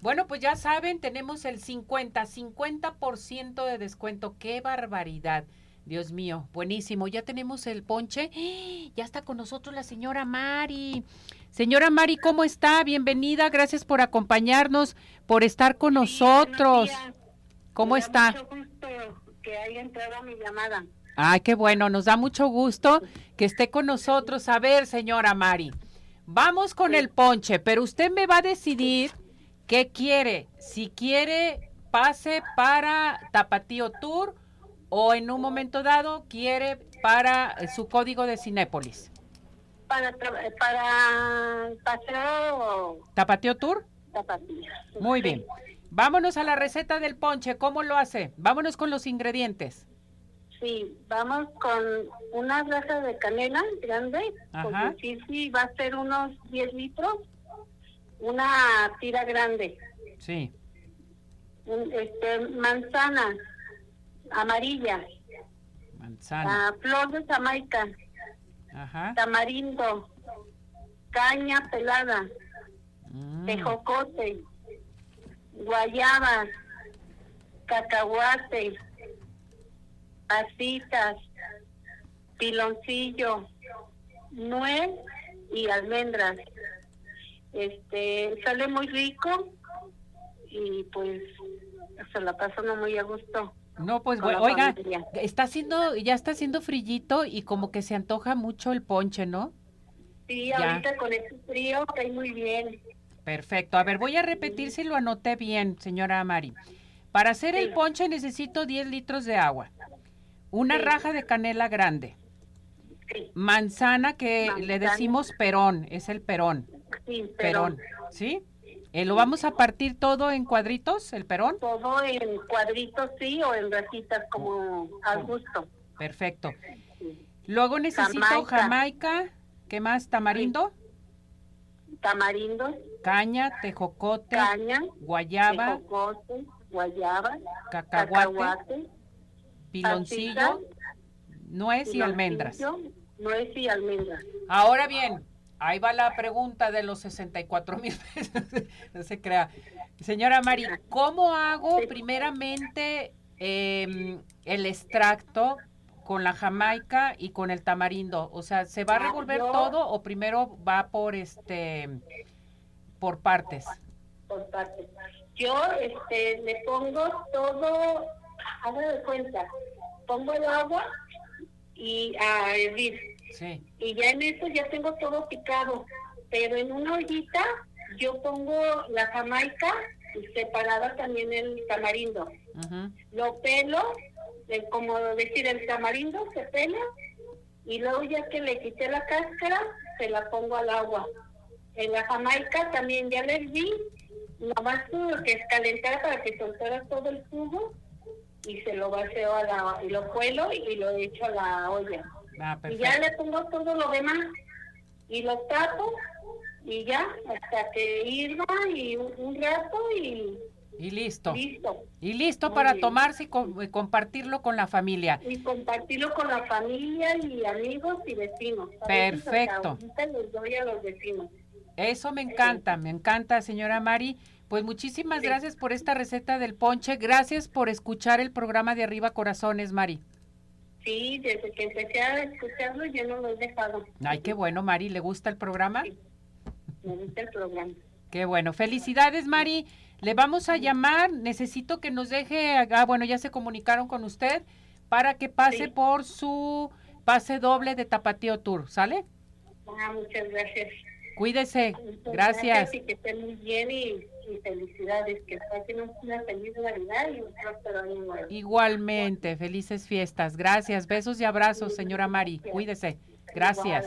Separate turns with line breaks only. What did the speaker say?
Bueno, pues ya saben, tenemos el 50, 50% de descuento. ¡Qué barbaridad! Dios mío, buenísimo. Ya tenemos el ponche. Ya está con nosotros la señora Mari. Señora Mari, ¿cómo está? Bienvenida. Gracias por acompañarnos, por estar con nosotros. ¿Cómo está?
Mucho gusto que haya entrado a mi llamada.
Ay, qué bueno. Nos da mucho gusto que esté con nosotros. A ver, señora Mari, vamos con el ponche, pero usted me va a decidir qué quiere. Si quiere pase para Tapatío Tour o en un momento dado quiere para eh, su código de Cinépolis.
Para, tra- para paseo
¿Tapatío Tour?
Tapatía.
Muy bien. Vámonos a la receta del ponche. ¿Cómo lo hace? Vámonos con los ingredientes.
Sí, vamos con una raja de canela grande,
Ajá.
sí, va a ser unos 10 litros, una tira grande,
Sí.
un- este, manzana amarilla,
Manzana.
ah, flor de jamaica,
Ajá.
tamarindo, caña pelada,
Mm.
tejocote, guayabas, cacahuate, pasitas, piloncillo, nuez y almendras. Este sale muy rico y pues se la pasa uno muy a gusto.
No, pues bueno, oiga,
familia.
está haciendo, ya está haciendo frillito y como que se antoja mucho el ponche, ¿no?
Sí,
Ya.
ahorita con este frío cae muy bien.
Perfecto. A ver, voy a repetir si lo anoté bien, señora Mari. Para hacer el ponche necesito 10 litros de agua, una
Sí.
raja de canela grande,
Sí,
manzana que le decimos perón, es el perón,
sí,
perón, ¿sí? Eh, ¿Lo vamos a partir todo en cuadritos, el perón?
todo en cuadritos sí o en rajitas como al gusto.
Perfecto. Luego necesito
Jamaica.
jamaica, ¿qué más? Tamarindo,
Tamarindo,
caña, tejocote,
caña,
guayaba,
tejocote, guayaba,
cacahuate,
cacahuate,
piloncillo, nuez y almendras.
Nuez y almendras.
Ahora bien, ahí va la pregunta de los 64 mil pesos. no se crea. Señora Mari, ¿cómo hago primeramente em, el extracto con la jamaica y con el tamarindo? O sea, ¿se va a
Ah,
revolver todo o primero va por este por partes?
por partes. Yo este, le pongo todo, haga de cuenta, pongo el agua y a hervir.
Sí.
Y ya en eso ya tengo todo picado. Pero en una ollita yo pongo la jamaica y separada también el tamarindo. Lo pelo, eh, como decir, el tamarindo se pela y luego ya que le quité la cáscara, se la pongo al agua. En la jamaica también ya le herví, nomás tuve que calentar para que soltara todo el jugo y se lo vacío a la, y lo cuelo y lo echo a la olla.
Ah,
Y ya le pongo todo lo demás y lo tapo y ya hasta que hirva y un, un rato y
Y listo.
listo.
Y listo
Muy
para
bien.
tomarse y, co- y compartirlo con la familia.
y compartirlo con la familia y amigos y vecinos.
Perfecto.
les doy a los vecinos.
Eso me encanta, me encanta, señora Mari. Pues muchísimas
Sí.
gracias por esta receta del ponche. Gracias por escuchar el programa de Arriba Corazones, Mari.
Sí, desde que empecé a escucharlo yo no lo he dejado.
Ay, qué bueno, Mari. ¿Le gusta el programa?
Sí. Me gusta el programa.
Qué bueno. Felicidades, Mari. Le vamos a llamar. Necesito que nos deje, ah, bueno, ya se comunicaron con usted para que pase
Sí.
por su pase doble de Tapatío Tour, ¿sale?
Ah, muchas gracias.
Cuídese.
Muchas
Gracias.
Y que estén muy bien y, y felicidades. Que pasen una feliz Navidad y un próspero año nuevo.
Igualmente, felices fiestas. Gracias. Besos y abrazos, señora Mari. Cuídese.
Gracias.